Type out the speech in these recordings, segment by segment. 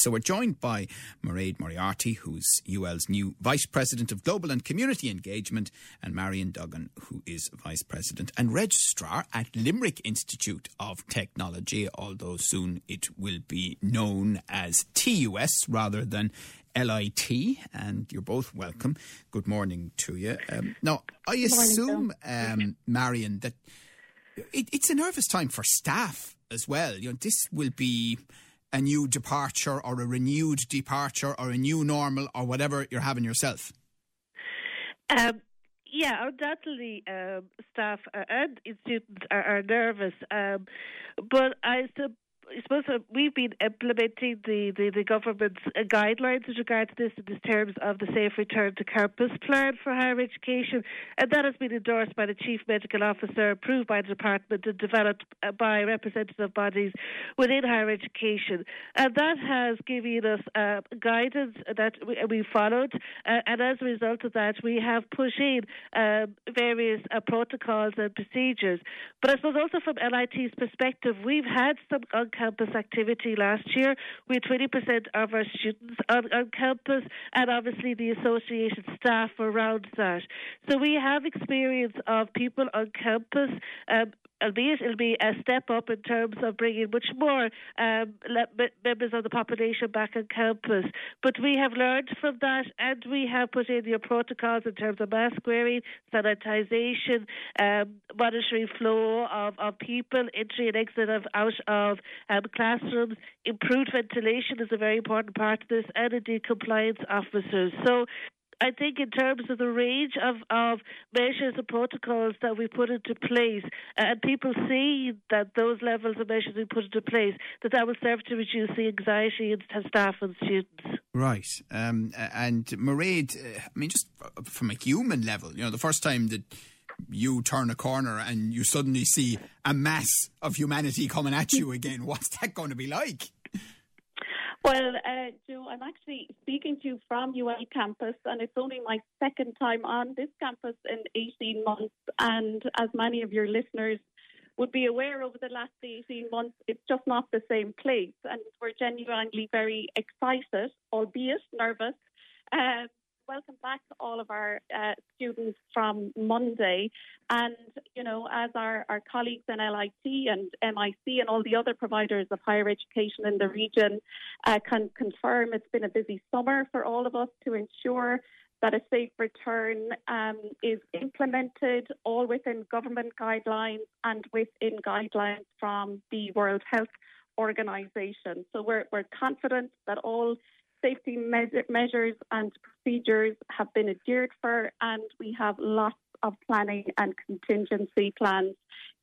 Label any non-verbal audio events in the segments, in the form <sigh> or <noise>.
So we're joined by Mairead Moriarty, who's UL's new Vice President of Global and Community Engagement, and Marion Duggan, who is Vice President and Registrar at Limerick Institute of Technology, although soon it will be known as TUS rather than LIT, and you're both welcome. Good morning to you. Um, now, I assume, um, Marion, that it, it's a nervous time for staff as well. You know, this will be a new departure or a renewed departure or a new normal or whatever you're having yourself? Um, yeah, undoubtedly, um, staff and students are, are nervous. Um, but I suppose I suppose uh, we've been implementing the, the, the government's uh, guidelines with regard to this in terms of the Safe Return to Campus plan for higher education, and that has been endorsed by the Chief Medical Officer, approved by the Department, and developed uh, by representative bodies within higher education. And that has given us uh, guidance that we, we followed, uh, and as a result of that, we have pushed in um, various uh, protocols and procedures. But I suppose also from LIT's perspective, we've had some campus activity last year. We had 20% of our students on, on campus, and obviously the associated staff around that. So we have experience of people on campus um, albeit it'll be a step up in terms of bringing much more um, members of the population back on campus. But we have learned from that and we have put in your protocols in terms of mask wearing, sanitisation, um, monitoring flow of, of people, entry and exit of out of um, classrooms. Improved ventilation is a very important part of this and indeed compliance officers. So I think in terms of the range of, of measures and protocols that we put into place, uh, and people see that those levels of measures we put into place, that that will serve to reduce the anxiety in staff and students. Right. Um, and Mairead, uh, I mean, just from a human level, you know, the first time that you turn a corner and you suddenly see a mass of humanity coming at you again, <laughs> what's that going to be like? Well, uh, Joe, I'm actually speaking to you from UL campus, and it's only my second time on this campus in 18 months. And as many of your listeners would be aware over the last 18 months, it's just not the same place. And we're genuinely very excited, albeit nervous, uh, welcome back all of our uh, students from Monday. And, you know, as our, our colleagues in LIT and MIC and all the other providers of higher education in the region uh, can confirm, it's been a busy summer for all of us to ensure that a safe return um, is implemented all within government guidelines and within guidelines from the World Health Organization. So we're, we're confident that all safety measures and procedures have been adhered for, and we have lots of planning and contingency plans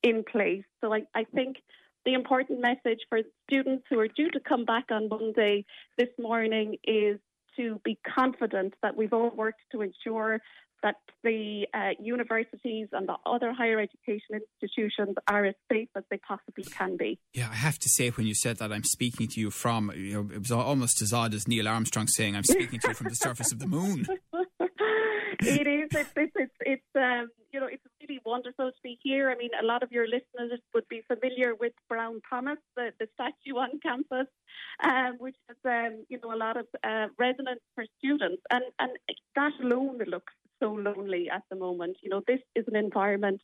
in place. So I, I think the important message for students who are due to come back on Monday this morning is to be confident that we've all worked to ensure that the uh, universities and the other higher education institutions are as safe as they possibly can be. Yeah, I have to say, when you said that, I'm speaking to you from, you know, it was almost as odd as Neil Armstrong saying, I'm speaking to you from the surface of the moon. <laughs> it is. It's, it's, it's, it's um, you know, it's really wonderful to be here. I mean, a lot of your listeners would be familiar with Brown Thomas, the, the statue on campus, um, which has, um, you know, a lot of uh, resonance for students. And, and that alone looks lonely at the moment. You know, this is an environment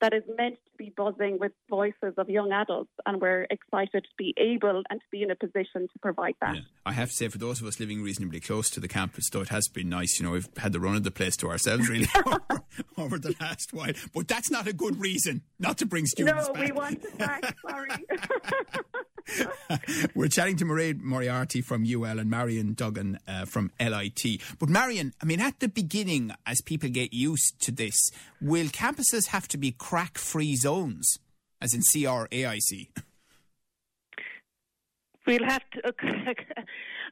that is meant to be buzzing with voices of young adults, and we're excited to be able and to be in a position to provide that. Yeah. I have to say, for those of us living reasonably close to the campus, though, it has been nice. You know, we've had the run of the place to ourselves really <laughs> over, over, the last while, but that's not a good reason not to bring students no, back. we want it back. Sorry. <laughs> <laughs> <laughs> We're chatting to Mairead Moriarty from UL and Marion Duggan uh, from LIT. But Marion, I mean, at the beginning, as people get used to this, will campuses have to be crack-free zones, as in CRAIC? We'll have to. <laughs>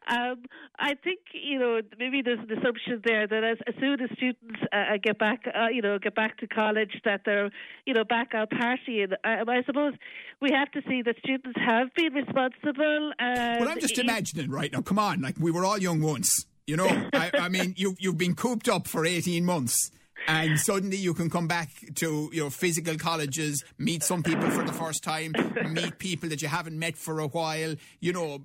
um, I think you know maybe there's an assumption there that as, as soon as students uh, get back, uh, you know, get back to college, that they're you know back out partying. Um, I suppose we have to see that students have been responsible. well, I'm just imagining right now. Come on, like we were all young once. You know, <laughs> I, I mean, you've you've been cooped up for 18 months and suddenly you can come back to your physical colleges, meet some people for the first time, meet people that you haven't met for a while. You know,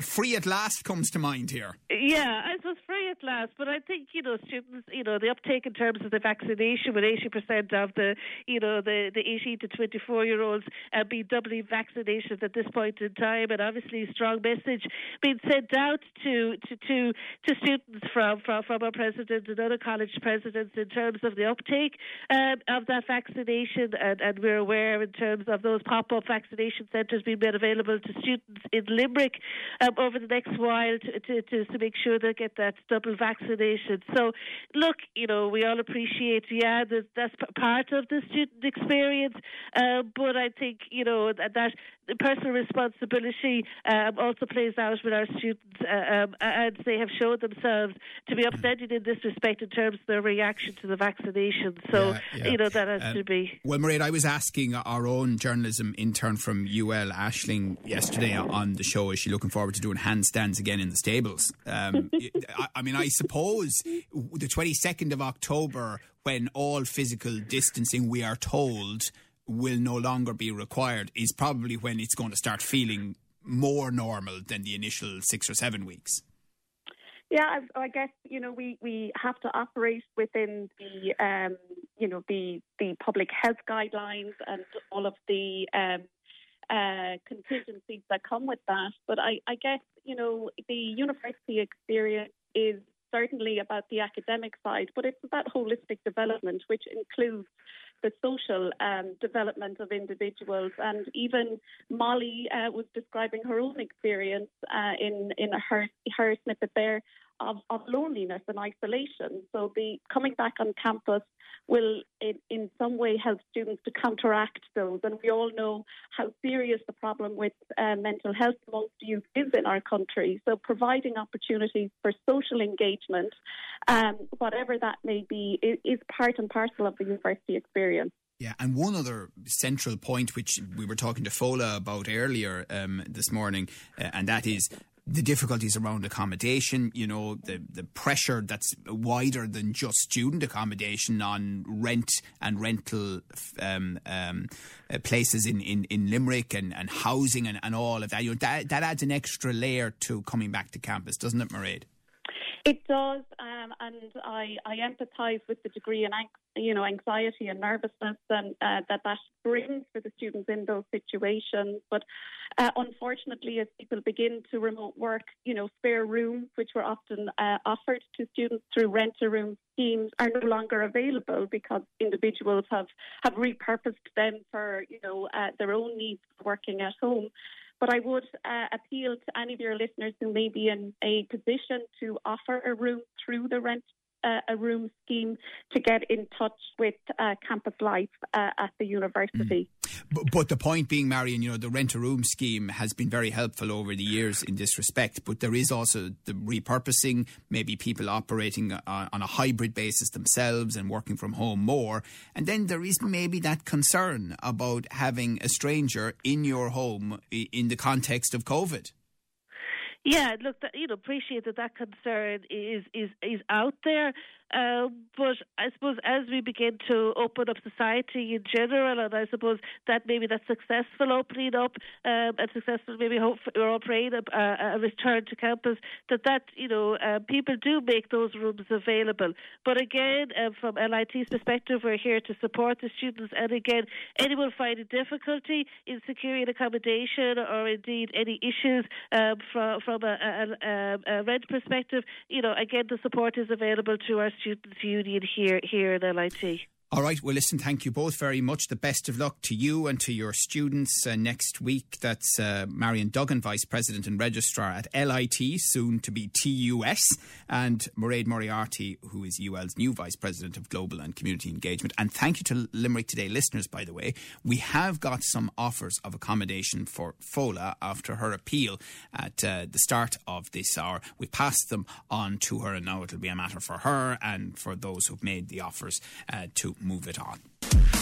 free at last comes to mind here. Yeah, I suppose free at last, but I think you know students, you know, the uptake in terms of the vaccination, with eighty percent of the, you know, the the eighteen to twenty four year olds uh, being doubly vaccinated at this point in time, and obviously a strong message being sent out to to to, to students from, from from our president and other college presidents in terms of the uptake um, of that vaccination, and, and we're aware in terms of those pop up vaccination centres being made available to students in Limerick um, over the next while to, to, to, to make sure they get that double vaccination. So, look, you know, we all appreciate, yeah, that, that's part of the student experience, uh, but I think, you know, that personal responsibility um, also plays out with our students, uh, um, and they have shown themselves to be upstanding in this respect in terms of their reaction to the vaccination. So, yeah, yeah. you know, that has to be. Well, Mairead, I was asking our own journalism intern from UL, Ashling, yesterday on the show, is she looking forward to doing handstands again in the stables? Um, <laughs> I, I mean, I suppose the 22nd of October, when all physical distancing, we are told, will no longer be required is probably when it's going to start feeling more normal than the initial six or seven weeks. Yeah, I, guess you know we, we have to operate within the um, you know the the public health guidelines and all of the um, uh, contingencies that come with that. But I, I guess you know the university experience is certainly about the academic side, but it's about holistic development, which includes the social um, development of individuals. And even Molly uh, was describing her own experience uh, in in her her snippet there of, of loneliness and isolation. So the coming back on campus will in, in some way help students to counteract those. And we all know how serious the problem with uh, mental health amongst youth is in our country. So providing opportunities for social engagement, um, whatever that may be, is, is part and parcel of the university experience. Yeah, and one other central point which we were talking to Fola about earlier um, this morning, uh, and that is the difficulties around accommodation, you know, the, the pressure that's wider than just student accommodation on rent and rental um, um, uh, places in, in, in Limerick and, and housing and, and all of that. You know, that. That adds an extra layer to coming back to campus, doesn't it, Mairead? It does, um, and I, I empathise with the degree and you know anxiety and nervousness and uh, that that brings for the students in those situations. But uh, unfortunately, as people begin to remote work, you know, spare rooms which were often uh, offered to students through rent a room schemes are no longer available because individuals have have repurposed them for you know uh, their own needs working at home. But I would uh, appeal to any of your listeners who may be in a position to offer a room through the rent uh, a room scheme to get in touch with uh, campus life uh, at the university. But, but, the point being, Marion, you know, the rent a room scheme has been very helpful over the years in this respect. But there is also the repurposing, maybe people operating on, on a hybrid basis themselves and working from home more. And then there is maybe that concern about having a stranger in your home in the context of COVID. Yeah, look, that, you know, appreciate that that concern is is is out there. Um, but I suppose as we begin to open up society in general, and I suppose that maybe that successful opening up um, and successful maybe hope we're all praying a, a, return to campus, that that you know uh, people do make those rooms available. But again, uh, from LIT's perspective, we're here to support the students. And again, anyone finding difficulty in securing accommodation or indeed any issues um, from from a, a, a rent perspective, you know, again the support is available to our Students' Union here here in LIT. All right. Well, listen, thank you both very much. The best of luck to you and to your students uh, next week. That's uh, Marion Duggan, Vice President and Registrar at LIT, soon to be TUS, and Mairead Moriarty, who is UL's new Vice President of Global and Community Engagement. And thank you to Limerick Today listeners, by the way. We have got some offers of accommodation for Fola after her appeal at uh, the start of this hour. We passed them on to her, and now it'll be a matter for her and for those who've made the offers uh, to move it on.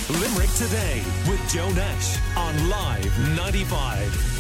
Limerick Today with Joe Nash on Live 95.